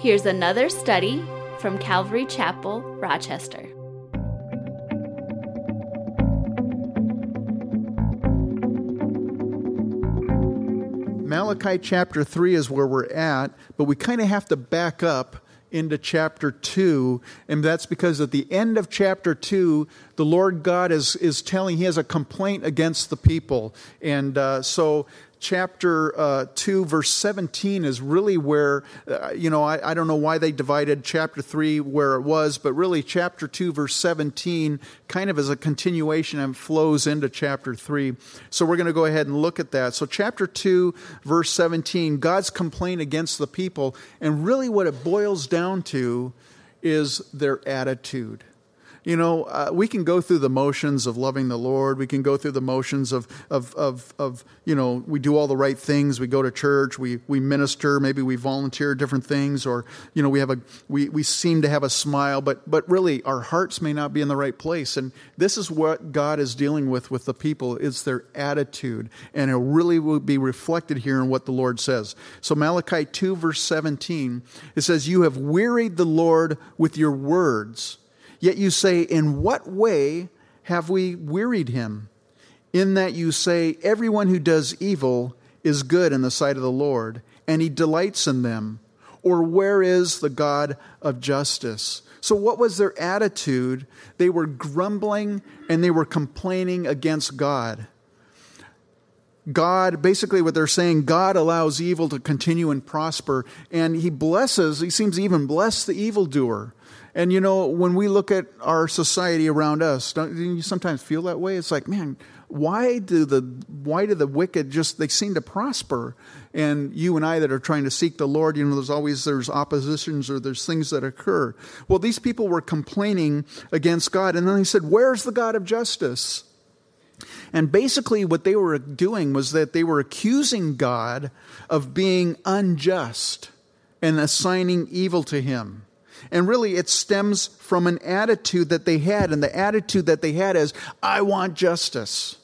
Here's another study from Calvary Chapel, Rochester. Malachi chapter 3 is where we're at, but we kind of have to back up into chapter 2, and that's because at the end of chapter 2, the Lord God is, is telling, He has a complaint against the people. And uh, so chapter uh, 2, verse 17 is really where, uh, you know, I, I, don't know why they divided chapter 3 where it was, but really chapter 2, verse 17 kind of is a continuation and flows into chapter 3. So we're going to go ahead and look at that. So, chapter 2, verse 17, God's complaint against the people, and really what it boils down to is their attitude you know, uh, we can go through the motions of loving the Lord. We can go through the motions of, of, of, of, you know, we do all the right things. We go to church. We, we minister. Maybe we volunteer different things, or you know, we have a we, we seem to have a smile, but but really our hearts may not be in the right place. And this is what God is dealing with with the people. It's their attitude, and it really will be reflected here in what the Lord says. So Malachi two verse seventeen, it says, "You have wearied the Lord with your words." Yet you say, In what way have we wearied him? In that you say, Everyone who does evil is good in the sight of the Lord, and he delights in them. Or where is the God of justice? So, what was their attitude? They were grumbling and they were complaining against God. God, basically, what they're saying, God allows evil to continue and prosper, and He blesses, He seems to even bless the evildoer. And you know, when we look at our society around us, don't you sometimes feel that way? It's like, man, why do the why do the wicked just they seem to prosper? And you and I that are trying to seek the Lord, you know, there's always there's oppositions or there's things that occur. Well, these people were complaining against God, and then they said, Where's the God of justice? And basically, what they were doing was that they were accusing God of being unjust and assigning evil to him. And really, it stems from an attitude that they had. And the attitude that they had is, I want justice.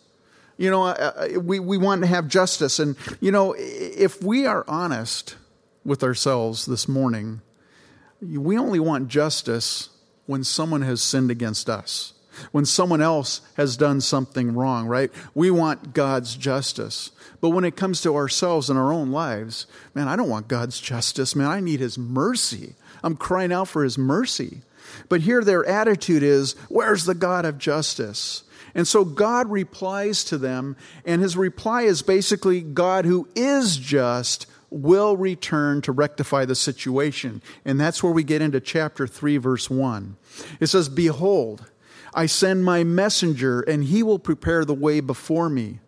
You know, uh, uh, we, we want to have justice. And, you know, if we are honest with ourselves this morning, we only want justice when someone has sinned against us when someone else has done something wrong, right? We want God's justice. But when it comes to ourselves and our own lives, man, I don't want God's justice, man. I need His mercy. I'm crying out for his mercy. But here their attitude is, Where's the God of justice? And so God replies to them, and his reply is basically God who is just will return to rectify the situation. And that's where we get into chapter 3, verse 1. It says, Behold, I send my messenger, and he will prepare the way before me.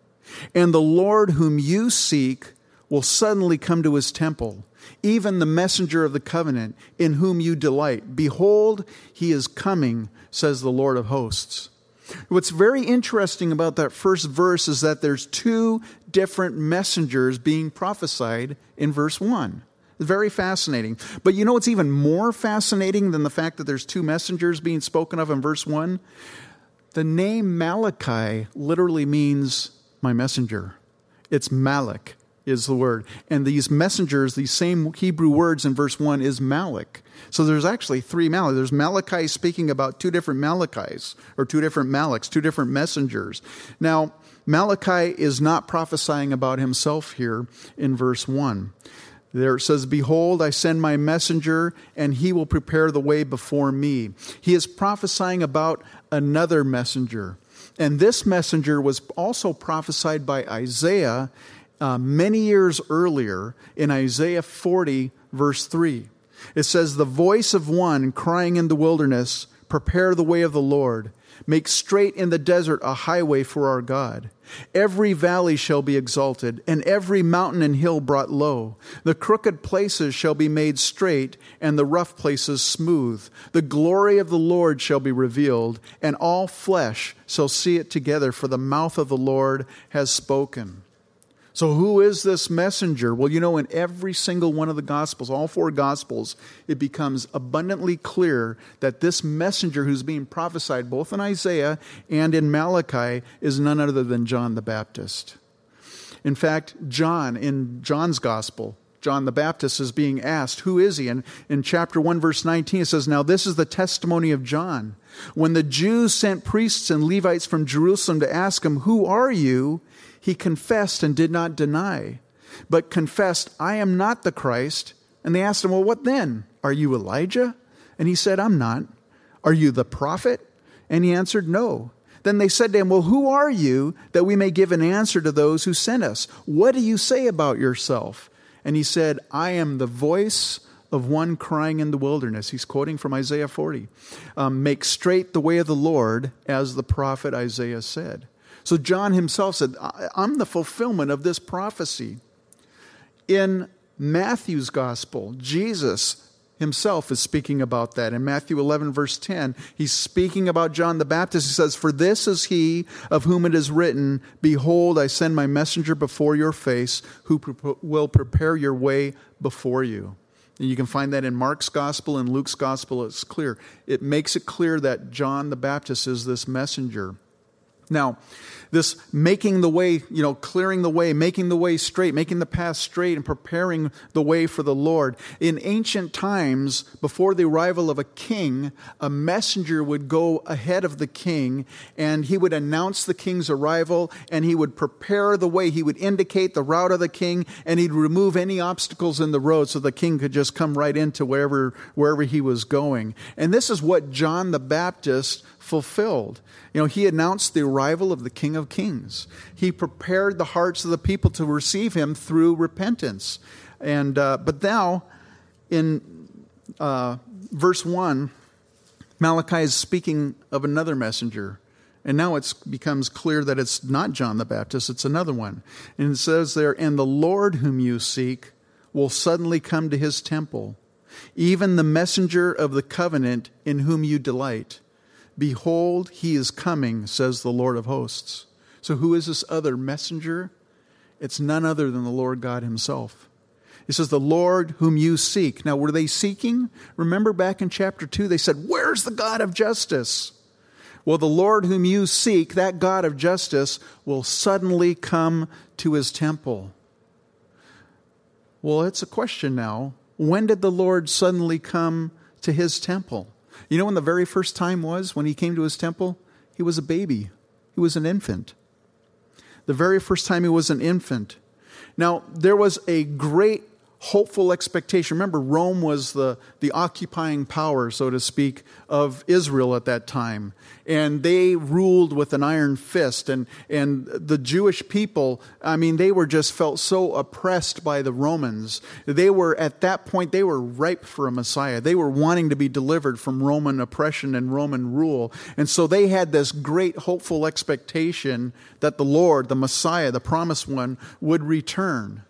And the Lord whom you seek will suddenly come to his temple even the messenger of the covenant, in whom you delight. Behold, he is coming, says the Lord of hosts. What's very interesting about that first verse is that there's two different messengers being prophesied in verse 1. Very fascinating. But you know what's even more fascinating than the fact that there's two messengers being spoken of in verse 1? The name Malachi literally means my messenger. It's Malak, is the word. And these messengers, these same Hebrew words in verse 1 is Malak. So there's actually three Malak. There's Malachi speaking about two different Malachis, or two different Malaks, two different messengers. Now, Malachi is not prophesying about himself here in verse 1. There it says, Behold, I send my messenger, and he will prepare the way before me. He is prophesying about another messenger. And this messenger was also prophesied by Isaiah uh, many years earlier in Isaiah 40, verse 3. It says, The voice of one crying in the wilderness, Prepare the way of the Lord. Make straight in the desert a highway for our God. Every valley shall be exalted, and every mountain and hill brought low. The crooked places shall be made straight, and the rough places smooth. The glory of the Lord shall be revealed, and all flesh shall see it together, for the mouth of the Lord has spoken. So, who is this messenger? Well, you know, in every single one of the Gospels, all four Gospels, it becomes abundantly clear that this messenger who's being prophesied both in Isaiah and in Malachi is none other than John the Baptist. In fact, John, in John's Gospel, John the Baptist is being asked, Who is he? And in chapter 1, verse 19, it says, Now this is the testimony of John. When the Jews sent priests and Levites from Jerusalem to ask him, Who are you? He confessed and did not deny, but confessed, I am not the Christ. And they asked him, Well, what then? Are you Elijah? And he said, I'm not. Are you the prophet? And he answered, No. Then they said to him, Well, who are you that we may give an answer to those who sent us? What do you say about yourself? And he said, I am the voice of one crying in the wilderness. He's quoting from Isaiah 40. Um, Make straight the way of the Lord, as the prophet Isaiah said. So John himself said, I'm the fulfillment of this prophecy. In Matthew's gospel, Jesus himself is speaking about that. In Matthew 11, verse 10, he's speaking about John the Baptist. He says, For this is he of whom it is written, Behold, I send my messenger before your face, who will prepare your way before you. And you can find that in Mark's gospel and Luke's gospel. It's clear. It makes it clear that John the Baptist is this messenger. Now, this making the way, you know, clearing the way, making the way straight, making the path straight, and preparing the way for the Lord. In ancient times, before the arrival of a king, a messenger would go ahead of the king and he would announce the king's arrival and he would prepare the way. He would indicate the route of the king and he'd remove any obstacles in the road so the king could just come right into wherever, wherever he was going. And this is what John the Baptist fulfilled. You know, he announced the arrival of the King of Kings. He prepared the hearts of the people to receive him through repentance. And uh, but now, in uh, verse one, Malachi is speaking of another messenger. And now it becomes clear that it's not John the Baptist, it's another one. And it says there, And the Lord whom you seek will suddenly come to his temple, even the messenger of the covenant in whom you delight. Behold, he is coming, says the Lord of hosts. So, who is this other messenger? It's none other than the Lord God himself. He says, The Lord whom you seek. Now, were they seeking? Remember back in chapter 2, they said, Where's the God of justice? Well, the Lord whom you seek, that God of justice, will suddenly come to his temple. Well, it's a question now. When did the Lord suddenly come to his temple? You know when the very first time was when he came to his temple? He was a baby, he was an infant. The very first time he was an infant. Now, there was a great hopeful expectation. Remember, Rome was the, the occupying power, so to speak, of Israel at that time. And they ruled with an iron fist. And, and the Jewish people, I mean, they were just felt so oppressed by the Romans. They were, at that point, they were ripe for a Messiah. They were wanting to be delivered from Roman oppression and Roman rule. And so they had this great hopeful expectation that the Lord, the Messiah, the promised one, would return.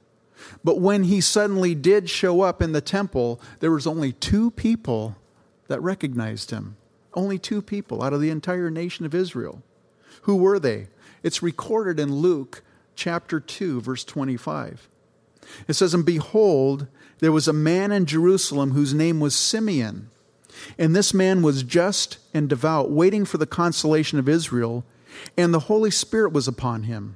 But when he suddenly did show up in the temple, there was only two people that recognized him. Only two people out of the entire nation of Israel. Who were they? It's recorded in Luke chapter 2, verse 25. It says, And behold, there was a man in Jerusalem whose name was Simeon. And this man was just and devout, waiting for the consolation of Israel, and the Holy Spirit was upon him.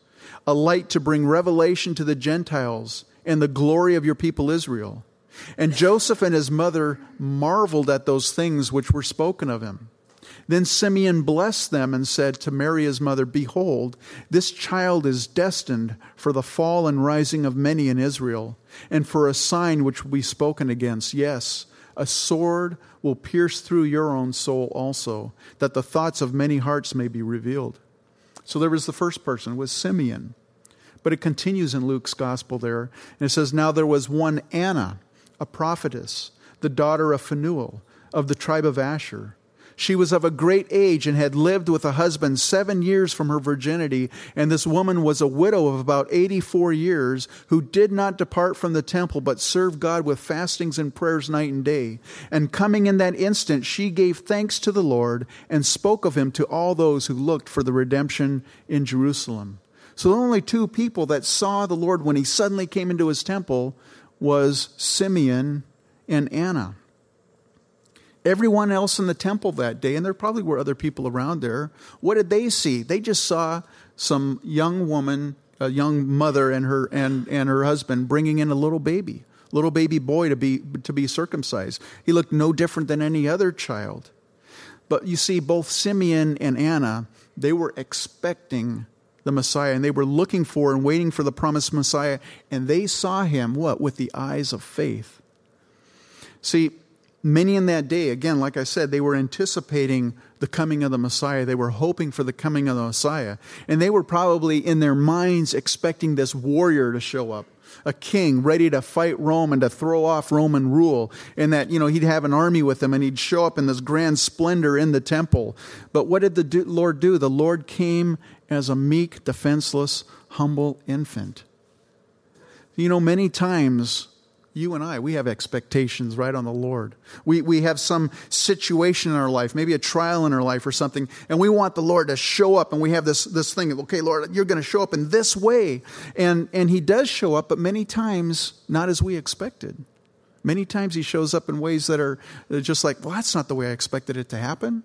a light to bring revelation to the Gentiles and the glory of your people Israel. And Joseph and his mother marveled at those things which were spoken of him. Then Simeon blessed them and said to Mary his mother, Behold, this child is destined for the fall and rising of many in Israel, and for a sign which will be spoken against. Yes, a sword will pierce through your own soul also, that the thoughts of many hearts may be revealed. So there was the first person, was Simeon. But it continues in Luke's gospel there. And it says, Now there was one Anna, a prophetess, the daughter of Phanuel, of the tribe of Asher. She was of a great age and had lived with a husband seven years from her virginity. And this woman was a widow of about 84 years who did not depart from the temple, but served God with fastings and prayers night and day. And coming in that instant, she gave thanks to the Lord and spoke of him to all those who looked for the redemption in Jerusalem. So the only two people that saw the Lord when he suddenly came into his temple was Simeon and Anna. Everyone else in the temple that day, and there probably were other people around there, what did they see? They just saw some young woman, a young mother and her and, and her husband bringing in a little baby, little baby boy to be to be circumcised. He looked no different than any other child. But you see, both Simeon and Anna, they were expecting the Messiah and they were looking for and waiting for the promised Messiah, and they saw him what? With the eyes of faith. See, many in that day, again, like I said, they were anticipating the coming of the Messiah. They were hoping for the coming of the Messiah. And they were probably in their minds expecting this warrior to show up. A king ready to fight Rome and to throw off Roman rule, and that, you know, he'd have an army with him and he'd show up in this grand splendor in the temple. But what did the Lord do? The Lord came as a meek, defenseless, humble infant. You know, many times you and I, we have expectations right on the Lord. We, we have some situation in our life, maybe a trial in our life or something, and we want the Lord to show up, and we have this, this thing of, okay, Lord, you're going to show up in this way. And, and He does show up, but many times not as we expected. Many times He shows up in ways that are just like, well, that's not the way I expected it to happen.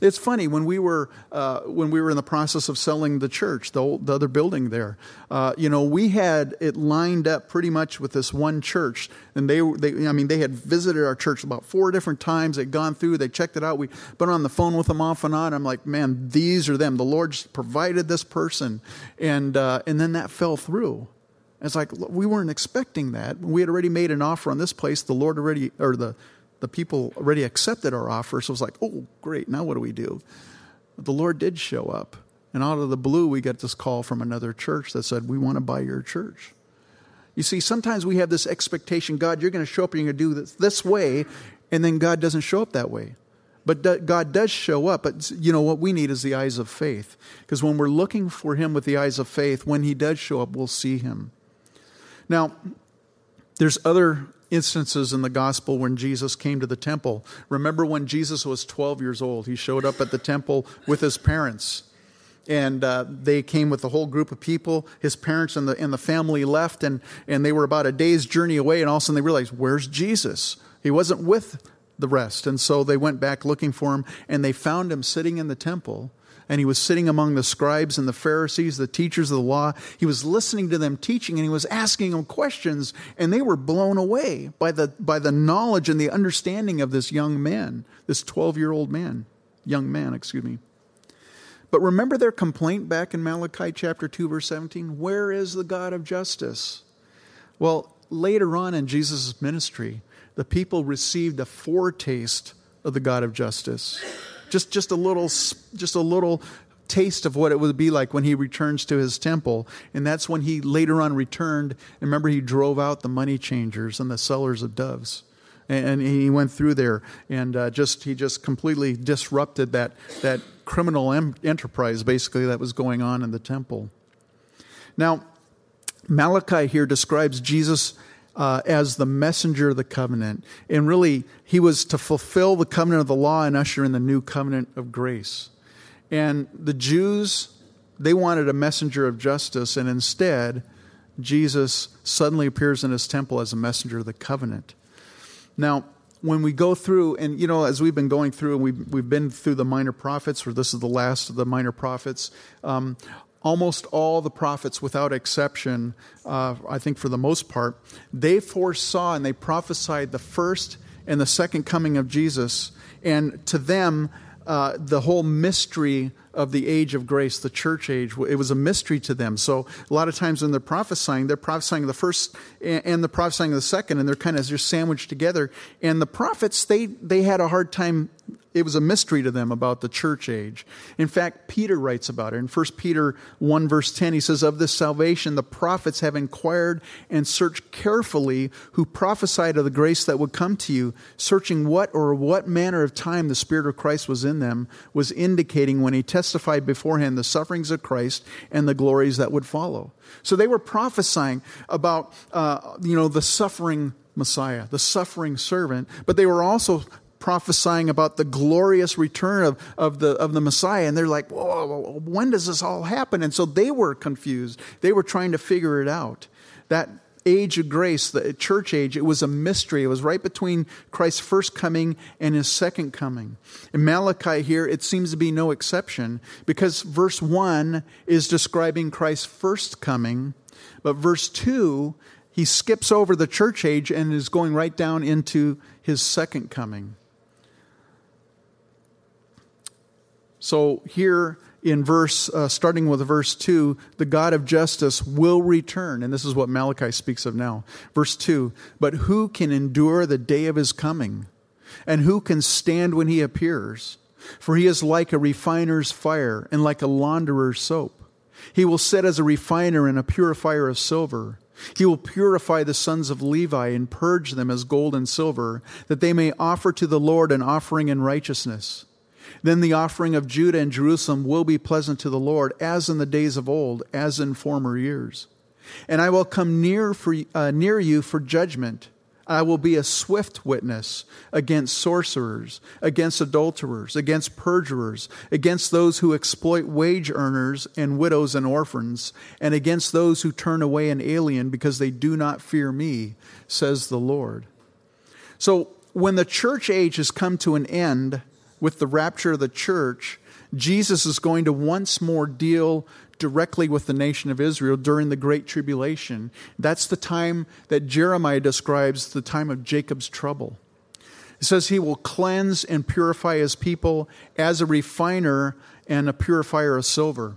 It's funny when we were uh, when we were in the process of selling the church, the, old, the other building there. Uh, you know, we had it lined up pretty much with this one church, and they, they, I mean, they had visited our church about four different times. They'd gone through, they checked it out. We been on the phone with them off and on. I'm like, man, these are them. The Lord provided this person, and uh, and then that fell through. It's like we weren't expecting that. We had already made an offer on this place. The Lord already, or the the people already accepted our offer. So it was like, oh, great, now what do we do? But the Lord did show up. And out of the blue, we got this call from another church that said, we want to buy your church. You see, sometimes we have this expectation God, you're going to show up and you're going to do this this way, and then God doesn't show up that way. But God does show up. But you know what we need is the eyes of faith. Because when we're looking for Him with the eyes of faith, when He does show up, we'll see Him. Now, there's other instances in the gospel when Jesus came to the temple. Remember when Jesus was 12 years old? He showed up at the temple with his parents. And uh, they came with a whole group of people. His parents and the, and the family left, and, and they were about a day's journey away. And all of a sudden they realized, where's Jesus? He wasn't with the rest. And so they went back looking for him, and they found him sitting in the temple and he was sitting among the scribes and the Pharisees, the teachers of the law. He was listening to them teaching and he was asking them questions, and they were blown away by the, by the knowledge and the understanding of this young man, this 12 year old man, young man, excuse me. But remember their complaint back in Malachi chapter 2, verse 17? Where is the God of justice? Well, later on in Jesus' ministry, the people received a foretaste of the God of justice. Just, just, a little, just a little taste of what it would be like when he returns to his temple. And that's when he later on returned. And remember, he drove out the money changers and the sellers of doves. And, he went through there and uh, just he just completely disrupted that, that criminal em- enterprise, basically, that was going on in the temple. Now, Malachi here describes Jesus uh, as the messenger of the covenant. And really, he was to fulfill the covenant of the law and usher in the new covenant of grace. And the Jews, they wanted a messenger of justice, and instead, Jesus suddenly appears in his temple as a messenger of the covenant. Now, when we go through, and you know, as we've been going through, and we've, we've been through the minor prophets, or this is the last of the minor prophets, um, almost all the prophets, without exception, uh, I think for the most part, they foresaw and they prophesied the first and the second coming of Jesus. And to them, uh, the whole mystery of the age of grace, the church age. It was a mystery to them. So a lot of times when they're prophesying, they're prophesying the first and the prophesying the second, and they're kind of just sandwiched together. And the prophets, they, they had a hard time it was a mystery to them about the church age. In fact, Peter writes about it. In 1 Peter 1, verse 10, he says, Of this salvation the prophets have inquired and searched carefully who prophesied of the grace that would come to you, searching what or what manner of time the Spirit of Christ was in them, was indicating when he testified beforehand the sufferings of Christ and the glories that would follow. So they were prophesying about, uh, you know, the suffering Messiah, the suffering servant, but they were also prophesying about the glorious return of, of, the, of the Messiah. And they're like, whoa, when does this all happen? And so they were confused. They were trying to figure it out. That age of grace, the church age, it was a mystery. It was right between Christ's first coming and his second coming. In Malachi here, it seems to be no exception because verse 1 is describing Christ's first coming, but verse 2, he skips over the church age and is going right down into his second coming. So here in verse, uh, starting with verse 2, the God of justice will return. And this is what Malachi speaks of now. Verse 2 But who can endure the day of his coming? And who can stand when he appears? For he is like a refiner's fire and like a launderer's soap. He will sit as a refiner and a purifier of silver. He will purify the sons of Levi and purge them as gold and silver, that they may offer to the Lord an offering in righteousness. Then the offering of Judah and Jerusalem will be pleasant to the Lord, as in the days of old, as in former years. And I will come near, for, uh, near you for judgment. I will be a swift witness against sorcerers, against adulterers, against perjurers, against those who exploit wage earners and widows and orphans, and against those who turn away an alien because they do not fear me, says the Lord. So, when the church age has come to an end, with the rapture of the church, Jesus is going to once more deal directly with the nation of Israel during the Great Tribulation. That's the time that Jeremiah describes the time of Jacob's trouble. It says he will cleanse and purify his people as a refiner and a purifier of silver.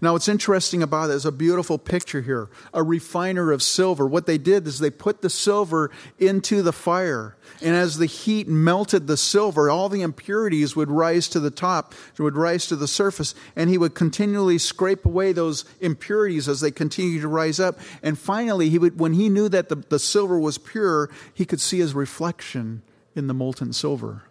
Now, what's interesting about it is a beautiful picture here a refiner of silver. What they did is they put the silver into the fire. And as the heat melted the silver, all the impurities would rise to the top, would rise to the surface, and he would continually scrape away those impurities as they continued to rise up. And finally, he would, when he knew that the, the silver was pure, he could see his reflection in the molten silver.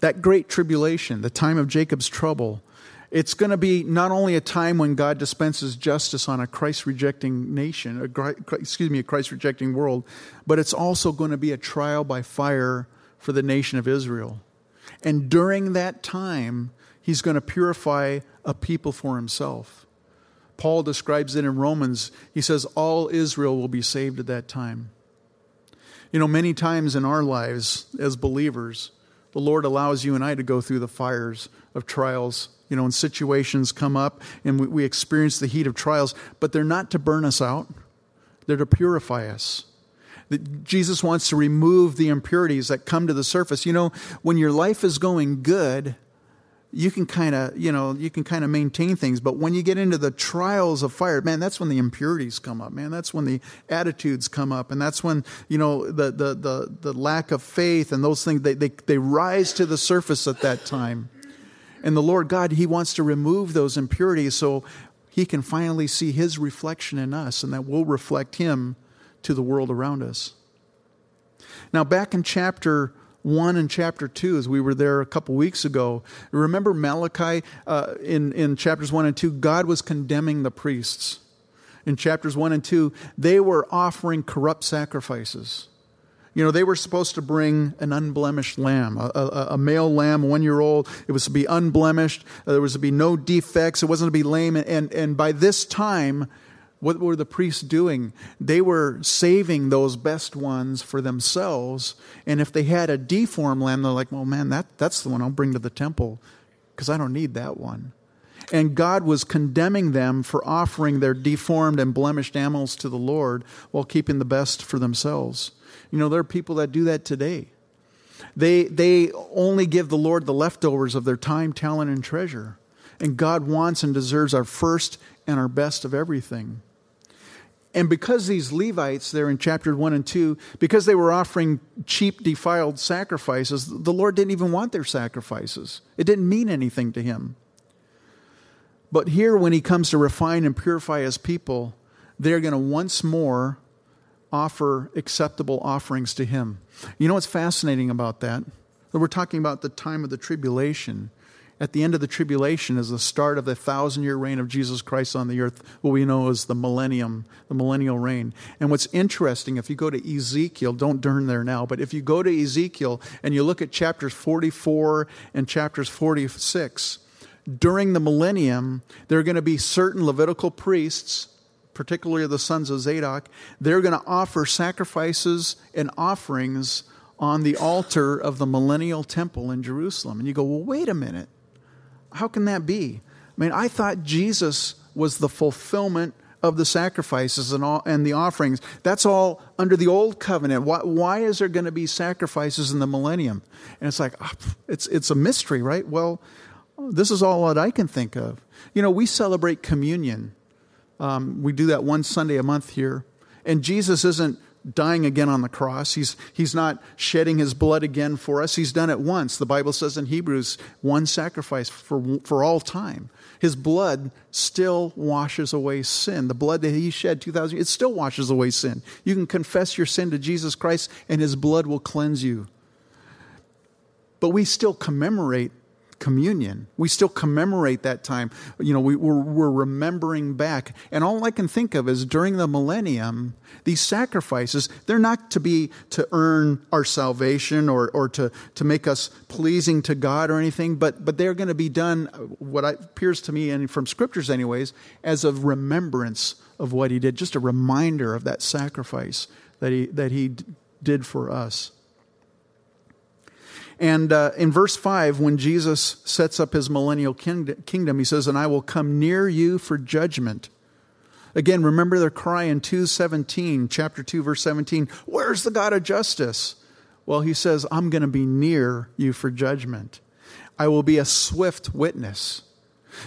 That great tribulation, the time of Jacob's trouble, it's going to be not only a time when God dispenses justice on a Christ rejecting nation, a, excuse me, a Christ rejecting world, but it's also going to be a trial by fire for the nation of Israel. And during that time, he's going to purify a people for himself. Paul describes it in Romans. He says, All Israel will be saved at that time. You know, many times in our lives as believers, the Lord allows you and I to go through the fires of trials. You know, when situations come up and we, we experience the heat of trials, but they're not to burn us out, they're to purify us. That Jesus wants to remove the impurities that come to the surface. You know, when your life is going good, you can kind of you know you can kind of maintain things but when you get into the trials of fire man that's when the impurities come up man. That's when the attitudes come up and that's when you know the the the, the lack of faith and those things they, they they rise to the surface at that time. And the lord god he wants to remove those impurities so he can finally see his reflection in us and that will reflect him to the world around us. Now back in chapter 1 and chapter 2 as we were there a couple weeks ago. Remember Malachi uh, in, in chapters 1 and 2? God was condemning the priests. In chapters 1 and 2, they were offering corrupt sacrifices. You know, they were supposed to bring an unblemished lamb, a, a, a male lamb, one year old. It was to be unblemished. There was to be no defects. It wasn't to be lame. And, and by this time, what were the priests doing? They were saving those best ones for themselves. And if they had a deformed lamb, they're like, well, man, that, that's the one I'll bring to the temple because I don't need that one. And God was condemning them for offering their deformed and blemished animals to the Lord while keeping the best for themselves. You know, there are people that do that today. They, they only give the Lord the leftovers of their time, talent, and treasure. And God wants and deserves our first and our best of everything. And because these Levites, there in chapter 1 and 2, because they were offering cheap, defiled sacrifices, the Lord didn't even want their sacrifices. It didn't mean anything to him. But here, when he comes to refine and purify his people, they're going to once more offer acceptable offerings to him. You know what's fascinating about that? We're talking about the time of the tribulation at the end of the tribulation is the start of the thousand year reign of Jesus Christ on the earth, what we know as the millennium, the millennial reign. And what's interesting, if you go to Ezekiel, don't turn there now, but if you go to Ezekiel and you look at chapters 44 and chapters 46, during the millennium, there are going to be certain Levitical priests, particularly the sons of Zadok, they're going to offer sacrifices and offerings on the altar of the millennial temple in Jerusalem. And you go, well, wait a minute how can that be? I mean, I thought Jesus was the fulfillment of the sacrifices and all and the offerings. That's all under the old covenant. Why, why is there going to be sacrifices in the millennium? And it's like oh, it's it's a mystery, right? Well, this is all that I can think of. You know, we celebrate communion. Um, we do that one Sunday a month here, and Jesus isn't dying again on the cross. He's, he's not shedding his blood again for us. He's done it once. The Bible says in Hebrews, one sacrifice for, for all time. His blood still washes away sin. The blood that he shed 2,000 it still washes away sin. You can confess your sin to Jesus Christ, and his blood will cleanse you. But we still commemorate communion. We still commemorate that time. You know, we, are we're, we're remembering back. And all I can think of is during the millennium, these sacrifices, they're not to be to earn our salvation or, or to, to make us pleasing to God or anything, but, but they're going to be done, uh, what appears to me, and from scriptures anyways, as a remembrance of what he did, just a reminder of that sacrifice that he, that he did for us. And uh, in verse 5, when Jesus sets up his millennial kingdom, he says, And I will come near you for judgment. Again, remember their cry in 217, chapter 2, verse 17, Where's the God of justice? Well, he says, I'm going to be near you for judgment. I will be a swift witness.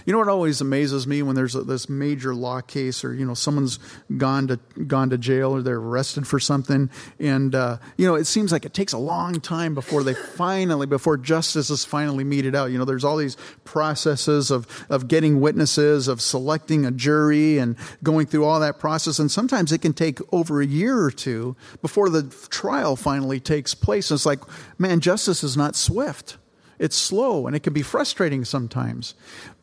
You know what always amazes me when there's a, this major law case, or you know someone's gone to gone to jail, or they're arrested for something, and uh, you know it seems like it takes a long time before they finally, before justice is finally meted out. You know, there's all these processes of of getting witnesses, of selecting a jury, and going through all that process, and sometimes it can take over a year or two before the trial finally takes place. And it's like, man, justice is not swift. It's slow and it can be frustrating sometimes.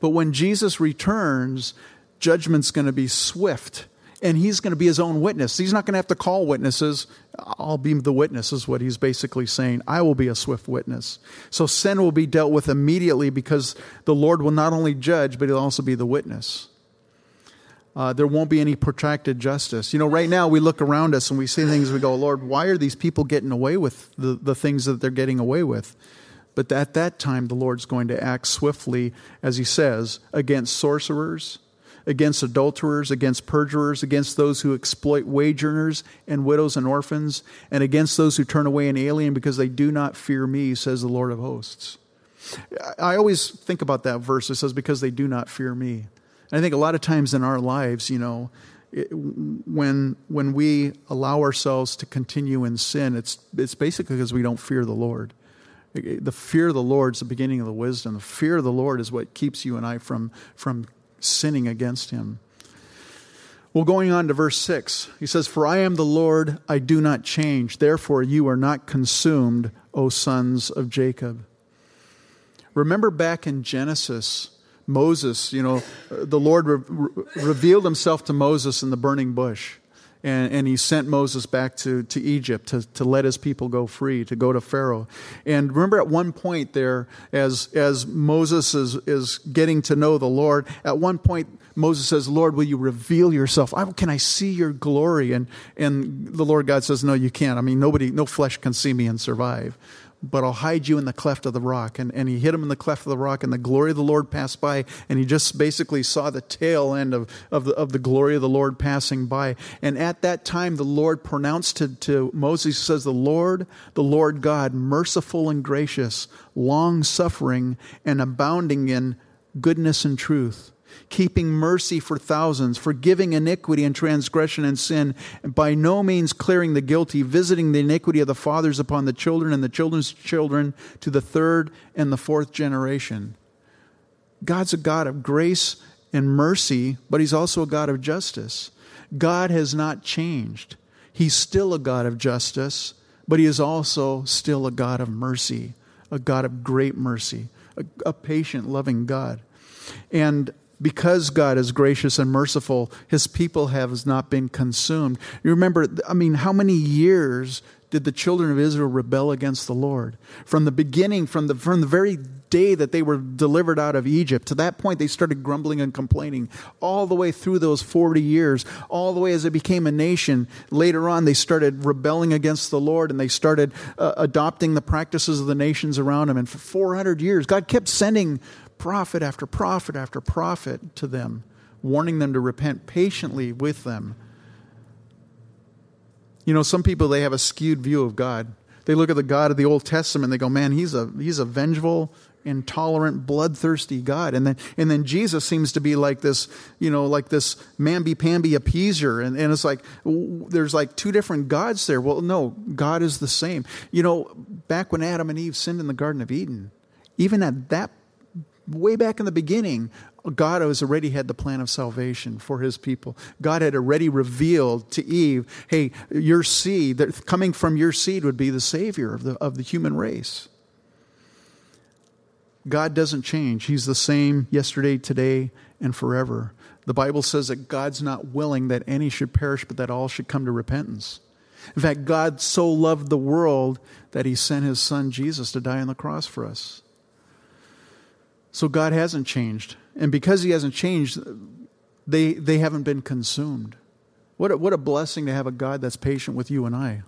But when Jesus returns, judgment's going to be swift and he's going to be his own witness. He's not going to have to call witnesses. I'll be the witness, is what he's basically saying. I will be a swift witness. So sin will be dealt with immediately because the Lord will not only judge, but he'll also be the witness. Uh, there won't be any protracted justice. You know, right now we look around us and we see things, we go, Lord, why are these people getting away with the, the things that they're getting away with? But at that time, the Lord's going to act swiftly, as he says, against sorcerers, against adulterers, against perjurers, against those who exploit wage earners and widows and orphans, and against those who turn away an alien because they do not fear me, says the Lord of hosts. I always think about that verse. It says, because they do not fear me. And I think a lot of times in our lives, you know, it, when when we allow ourselves to continue in sin, it's it's basically because we don't fear the Lord. The fear of the Lord is the beginning of the wisdom. The fear of the Lord is what keeps you and I from, from sinning against Him. Well, going on to verse 6, he says, For I am the Lord, I do not change. Therefore, you are not consumed, O sons of Jacob. Remember back in Genesis, Moses, you know, the Lord re- revealed himself to Moses in the burning bush and, and he sent Moses back to, to Egypt to, to let his people go free, to go to Pharaoh. And remember at one point there, as, as Moses is, is getting to know the Lord, at one point Moses says, Lord, will you reveal yourself? I, can I see your glory? And, and the Lord God says, No, you can't. I mean, nobody, no flesh can see me and survive. But I'll hide you in the cleft of the rock. And, and he hid him in the cleft of the rock, and the glory of the Lord passed by, and he just basically saw the tail end of, of, the, of the glory of the Lord passing by. And at that time, the Lord pronounced to, to Moses, says, The Lord, the Lord God, merciful and gracious, long suffering, and abounding in goodness and truth keeping mercy for thousands, forgiving iniquity and transgression and sin, and by no means clearing the guilty, visiting the iniquity of the fathers upon the children and the children's children to the third and the fourth generation. God's a God of grace and mercy, but He's also a God of justice. God has not changed. He's still a God of justice, but He is also still a God of mercy, a God of great mercy, a, a patient, loving God. And because God is gracious and merciful, his people have not been consumed. You remember, I mean, how many years did the children of Israel rebel against the Lord? From the beginning, from the, from the very day that they were delivered out of Egypt, to that point they started grumbling and complaining. All the way through those 40 years, all the way as they became a nation, later on they started rebelling against the Lord and they started uh, adopting the practices of the nations around them. And for 400 years, God kept sending prophet after prophet after prophet to them, warning them to repent patiently with them. You know, some people they have a skewed view of God. They look at the God of the Old Testament they go, "Man, he's a he's a vengeful, intolerant, bloodthirsty God." And then and then Jesus seems to be like this, you know, like this mamby-pamby appeaser. And, and it's like there's like two different gods there. Well, no, God is the same. You know, back when Adam and Eve sinned in the Garden of Eden, even at that way back in the beginning, God has already had the plan of salvation for his people. God had already revealed to Eve, hey, your seed, that coming from your seed would be the Savior of the, of the human race. God doesn't change. He's the same yesterday, today, and forever. The Bible says that God's not willing that any should perish, but that all should come to repentance. In fact, God so loved the world that he sent his son Jesus to die on the cross for us. So God hasn't changed. And because He hasn't changed, they, they haven't been consumed. What a, what a blessing to have a God that's patient with you and I.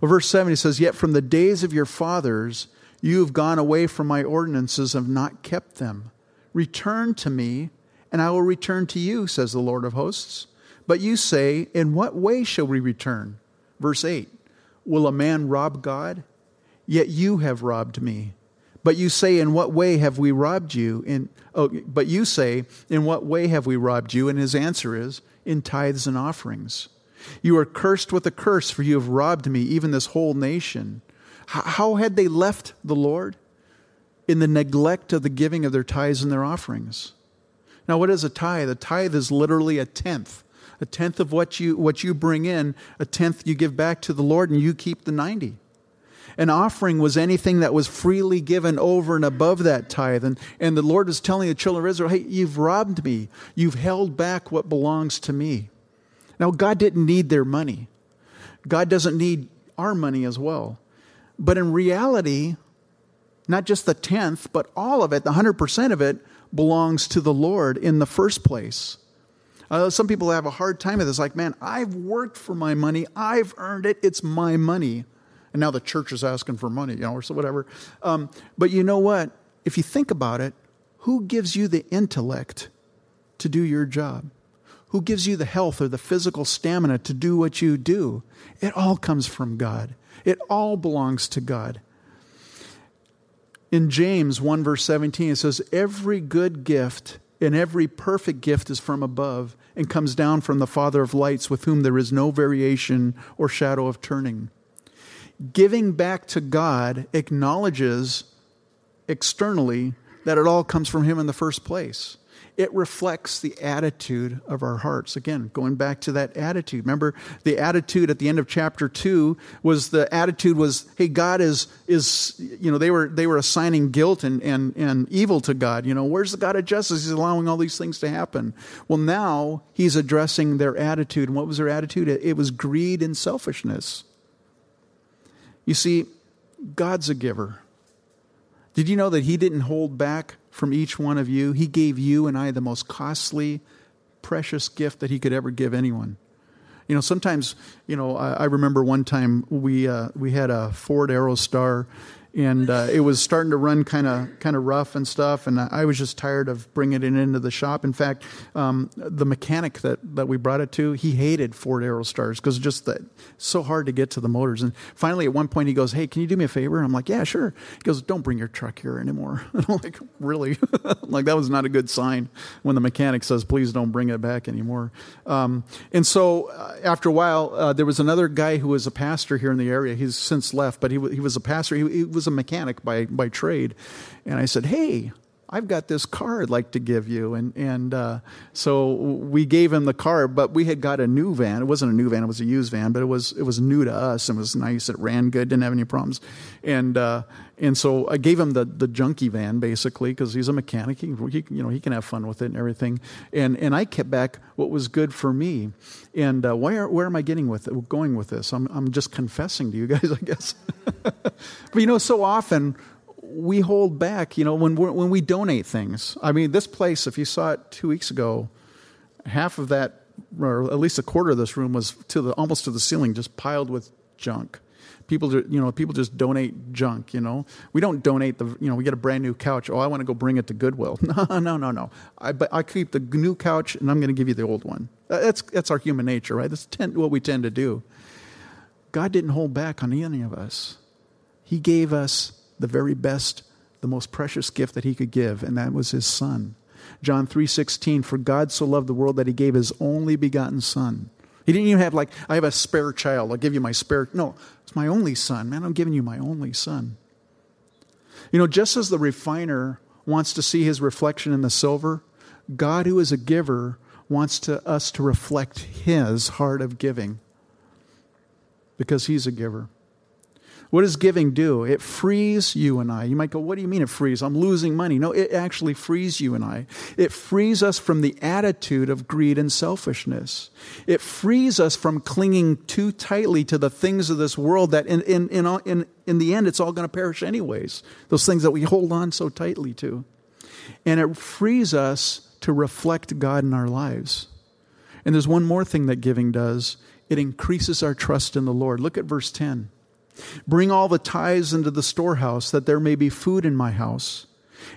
Well, verse 7, he says, Yet from the days of your fathers you have gone away from my ordinances and have not kept them. Return to me, and I will return to you, says the Lord of hosts. But you say, In what way shall we return? Verse 8 Will a man rob God? Yet you have robbed me. But you say, In what way have we robbed you? In, oh, but you say, In what way have we robbed you? And his answer is, In tithes and offerings. You are cursed with a curse, for you have robbed me, even this whole nation. How had they left the Lord? In the neglect of the giving of their tithes and their offerings. Now, what is a tithe? A tithe is literally a tenth. A tenth of what you, what you bring in, a tenth you give back to the Lord, and you keep the 90. An offering was anything that was freely given over and above that tithe. And, and the Lord was telling the children of Israel, hey, you've robbed me. You've held back what belongs to me. Now, God didn't need their money, God doesn't need our money as well. But in reality, not just the tenth, but all of it, the 100% of it, belongs to the Lord in the first place. Uh, some people have a hard time with this, like, man, I've worked for my money, I've earned it, it's my money and now the church is asking for money, you know, or so whatever. Um, but you know what? If you think about it, who gives you the intellect to do your job? Who gives you the health or the physical stamina to do what you do? It all comes from God. It all belongs to God. In James 1, verse 17, it says, Every good gift and every perfect gift is from above and comes down from the Father of lights, with whom there is no variation or shadow of turning giving back to God acknowledges externally that it all comes from Him in the first place. It reflects the attitude of our hearts. Again, going back to that attitude. Remember, the attitude at the end of chapter two was the attitude was, hey, God is is you know, they were they were assigning guilt and and, and evil to God. You know, where's the God of justice? He's allowing all these things to happen. Well, now he's addressing their attitude. And what was their attitude? It was greed and selfishness. You see, God's a giver. Did you know that He didn't hold back from each one of you? He gave you and I the most costly, precious gift that He could ever give anyone. You know, sometimes, you know, I, I remember one time we, uh, we had a Ford Aerostar and uh, it was starting to run kind of kind of rough and stuff. And I was just tired of bringing it into the shop. In fact, um, the mechanic that, that we brought it to, he hated Ford Aerostars because just that so hard to get to the motors. And finally, at one point, he goes, "Hey, can you do me a favor?" I'm like, "Yeah, sure." He goes, "Don't bring your truck here anymore." And I'm like, "Really?" like that was not a good sign when the mechanic says, "Please don't bring it back anymore." Um, and so uh, after a while, uh, there was another guy who was a pastor here in the area. He's since left, but he, he was a pastor. He, he was was a mechanic by, by trade. And I said, Hey, I've got this car I'd like to give you. And, and uh, so we gave him the car, but we had got a new van. It wasn't a new van, it was a used van, but it was, it was new to us and was nice. It ran good, didn't have any problems. And, uh, and so I gave him the, the junkie van basically because he's a mechanic. He, he, you know, he can have fun with it and everything. And, and I kept back what was good for me. And uh, where, where am I getting with it, going with this? I'm, I'm just confessing to you guys, I guess. but you know, so often we hold back, you know, when, when we donate things. I mean, this place, if you saw it two weeks ago, half of that, or at least a quarter of this room was to the, almost to the ceiling, just piled with junk. People, you know, people just donate junk. You know, we don't donate the. You know, we get a brand new couch. Oh, I want to go bring it to Goodwill. No, no, no, no. I, but I keep the new couch, and I'm going to give you the old one. That's that's our human nature, right? That's tend, what we tend to do. God didn't hold back on any of us. He gave us the very best, the most precious gift that he could give, and that was his son. John 3:16 for God so loved the world that he gave his only begotten son. He didn't even have like I have a spare child. I'll give you my spare. No, it's my only son. Man, I'm giving you my only son. You know, just as the refiner wants to see his reflection in the silver, God who is a giver wants to, us to reflect his heart of giving because he's a giver. What does giving do? It frees you and I. You might go, What do you mean it frees? I'm losing money. No, it actually frees you and I. It frees us from the attitude of greed and selfishness. It frees us from clinging too tightly to the things of this world that, in, in, in, in, in the end, it's all going to perish anyways. Those things that we hold on so tightly to. And it frees us to reflect God in our lives. And there's one more thing that giving does it increases our trust in the Lord. Look at verse 10. Bring all the tithes into the storehouse, that there may be food in my house.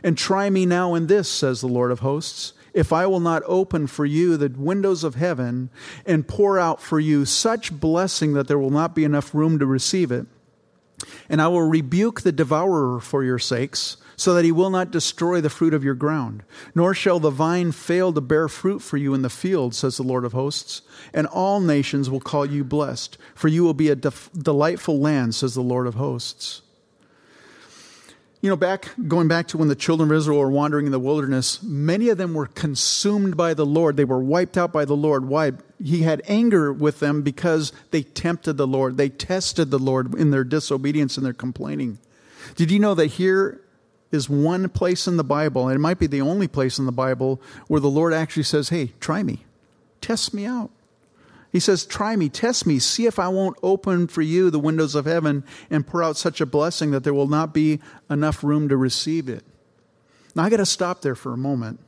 And try me now in this, says the Lord of hosts, if I will not open for you the windows of heaven and pour out for you such blessing that there will not be enough room to receive it. And I will rebuke the devourer for your sakes so that he will not destroy the fruit of your ground. Nor shall the vine fail to bear fruit for you in the field, says the Lord of hosts. And all nations will call you blessed, for you will be a delightful land, says the Lord of hosts. You know, back going back to when the children of Israel were wandering in the wilderness, many of them were consumed by the Lord. They were wiped out by the Lord. Why? He had anger with them because they tempted the Lord. They tested the Lord in their disobedience and their complaining. Did you know that here is one place in the Bible, and it might be the only place in the Bible, where the Lord actually says, Hey, try me, test me out. He says, Try me, test me, see if I won't open for you the windows of heaven and pour out such a blessing that there will not be enough room to receive it. Now, I got to stop there for a moment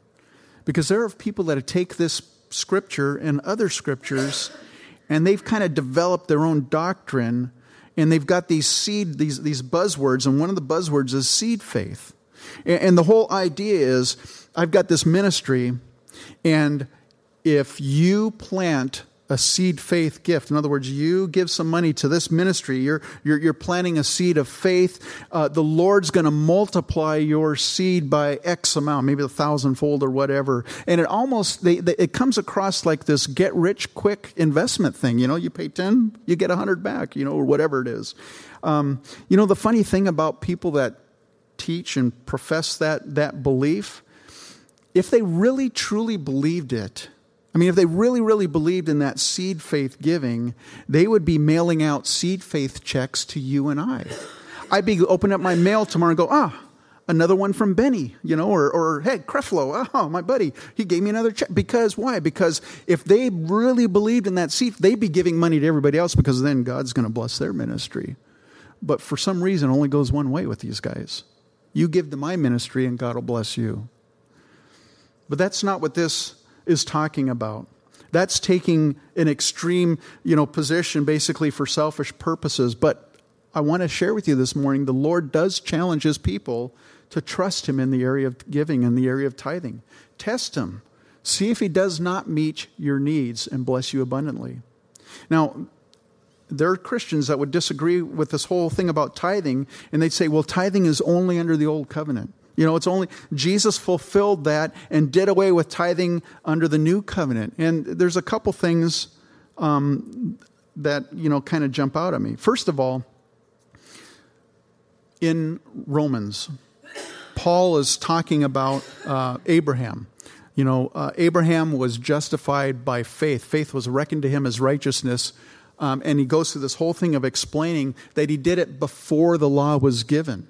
because there are people that take this scripture and other scriptures and they've kind of developed their own doctrine and they've got these seed these, these buzzwords and one of the buzzwords is seed faith and the whole idea is I've got this ministry, and if you plant a seed faith gift. In other words, you give some money to this ministry, you're, you're, you're planting a seed of faith. Uh, the Lord's going to multiply your seed by X amount, maybe a thousandfold or whatever. And it almost, they, they, it comes across like this get rich quick investment thing. You know, you pay 10, you get 100 back, you know, or whatever it is. Um, you know, the funny thing about people that teach and profess that, that belief, if they really truly believed it, I mean, if they really, really believed in that seed faith giving, they would be mailing out seed faith checks to you and I. I'd be opening up my mail tomorrow and go, ah, another one from Benny, you know, or, or hey, Creflo, oh, my buddy, he gave me another check. Because why? Because if they really believed in that seed, they'd be giving money to everybody else because then God's going to bless their ministry. But for some reason, only goes one way with these guys. You give to my ministry and God will bless you. But that's not what this is talking about. That's taking an extreme, you know, position basically for selfish purposes. But I want to share with you this morning the Lord does challenge his people to trust him in the area of giving, and the area of tithing. Test him. See if he does not meet your needs and bless you abundantly. Now, there are Christians that would disagree with this whole thing about tithing, and they'd say, well, tithing is only under the old covenant. You know, it's only Jesus fulfilled that and did away with tithing under the new covenant. And there's a couple things um, that, you know, kind of jump out at me. First of all, in Romans, Paul is talking about uh, Abraham. You know, uh, Abraham was justified by faith. Faith was reckoned to him as righteousness. Um, and he goes through this whole thing of explaining that he did it before the law was given.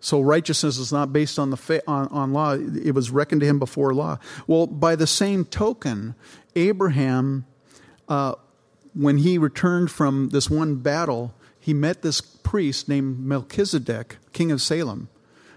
So righteousness is not based on the fa- on, on law; it was reckoned to him before law. Well, by the same token, Abraham, uh, when he returned from this one battle, he met this priest named Melchizedek, king of Salem.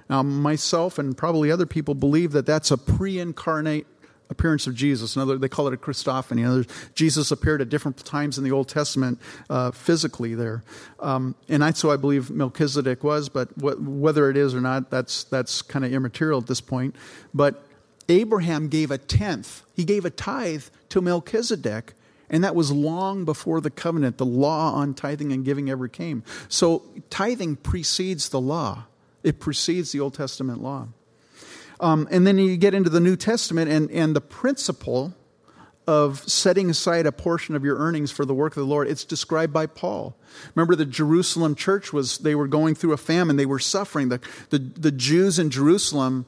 Now, myself and probably other people believe that that's a pre-incarnate appearance of Jesus. Another, they call it a Christophany. Another, Jesus appeared at different times in the Old Testament uh, physically there, um, and that's I believe Melchizedek was. But wh- whether it is or not, that's that's kind of immaterial at this point. But Abraham gave a tenth. He gave a tithe to Melchizedek. And that was long before the covenant, the law on tithing and giving ever came. So tithing precedes the law, it precedes the Old Testament law. Um, and then you get into the New Testament, and, and the principle of setting aside a portion of your earnings for the work of the Lord, it's described by Paul. Remember, the Jerusalem church was, they were going through a famine, they were suffering. The, the, the Jews in Jerusalem,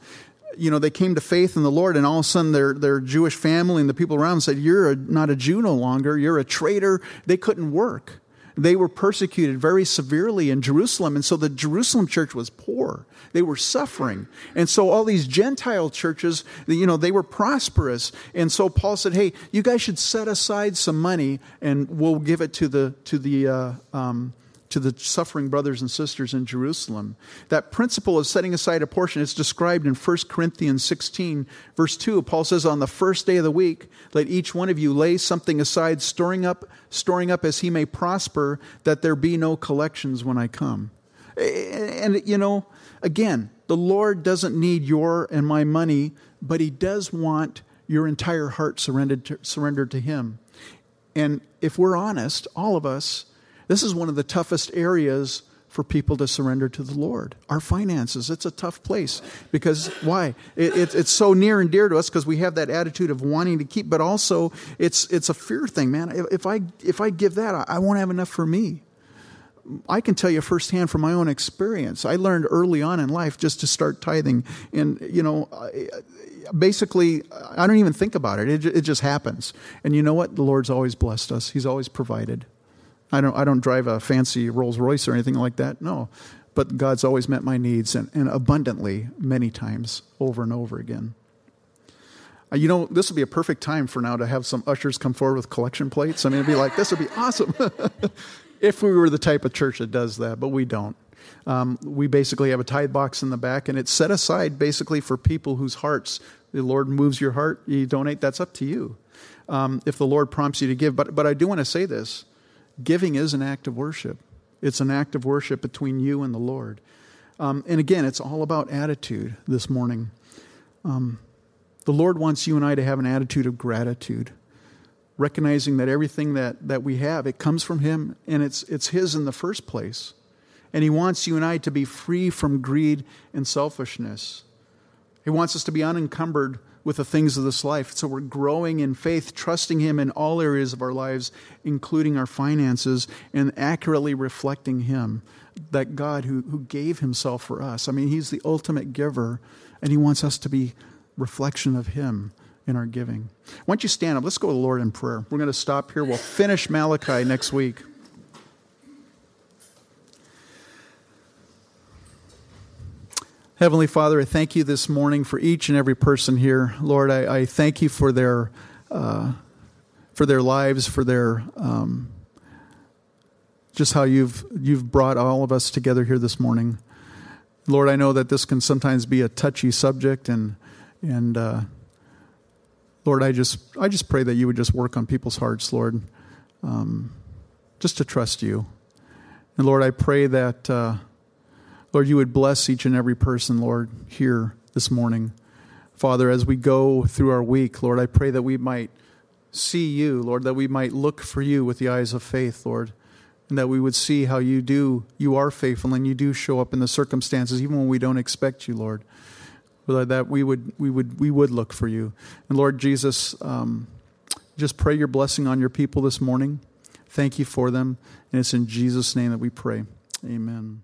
you know, they came to faith in the Lord, and all of a sudden their, their Jewish family and the people around said, You're a, not a Jew no longer, you're a traitor. They couldn't work. They were persecuted very severely in Jerusalem, and so the Jerusalem church was poor. They were suffering. And so all these Gentile churches, you know, they were prosperous. And so Paul said, hey, you guys should set aside some money and we'll give it to the, to the, uh, um, to the suffering brothers and sisters in Jerusalem. That principle of setting aside a portion is described in 1 Corinthians 16, verse 2. Paul says, On the first day of the week, let each one of you lay something aside, storing up, storing up as he may prosper, that there be no collections when I come. And, you know, Again, the Lord doesn't need your and my money, but He does want your entire heart surrendered to, surrendered to Him. And if we're honest, all of us, this is one of the toughest areas for people to surrender to the Lord. Our finances, it's a tough place because why? It, it, it's so near and dear to us because we have that attitude of wanting to keep, but also it's it's a fear thing, man. If, if I if I give that, I, I won't have enough for me. I can tell you firsthand from my own experience. I learned early on in life just to start tithing. And, you know, basically, I don't even think about it. it. It just happens. And you know what? The Lord's always blessed us, He's always provided. I don't, I don't drive a fancy Rolls Royce or anything like that. No. But God's always met my needs and, and abundantly, many times, over and over again. Uh, you know, this would be a perfect time for now to have some ushers come forward with collection plates. I mean, it'd be like, this would be awesome. if we were the type of church that does that, but we don't. Um, we basically have a tithe box in the back, and it's set aside basically for people whose hearts the Lord moves your heart. You donate, that's up to you. Um, if the Lord prompts you to give. But, but I do want to say this giving is an act of worship, it's an act of worship between you and the Lord. Um, and again, it's all about attitude this morning. Um, the Lord wants you and I to have an attitude of gratitude recognizing that everything that, that we have, it comes from Him and it's, it's His in the first place. And He wants you and I to be free from greed and selfishness. He wants us to be unencumbered with the things of this life. So we're growing in faith, trusting Him in all areas of our lives, including our finances, and accurately reflecting Him, that God who, who gave Himself for us. I mean, He's the ultimate giver, and He wants us to be reflection of Him in our giving. Why don't you stand up? Let's go to the Lord in prayer. We're going to stop here. We'll finish Malachi next week. Heavenly Father, I thank you this morning for each and every person here. Lord, I, I thank you for their uh, for their lives, for their um, just how you've you've brought all of us together here this morning. Lord, I know that this can sometimes be a touchy subject, and and uh, Lord, I just I just pray that you would just work on people's hearts, Lord, um, just to trust you. And Lord, I pray that, uh, Lord, you would bless each and every person, Lord, here this morning. Father, as we go through our week, Lord, I pray that we might see you, Lord, that we might look for you with the eyes of faith, Lord, and that we would see how you do, you are faithful and you do show up in the circumstances, even when we don't expect you, Lord. Lord, that we would, we would, we would look for you. And Lord Jesus, um, just pray your blessing on your people this morning. Thank you for them. And it's in Jesus' name that we pray. Amen.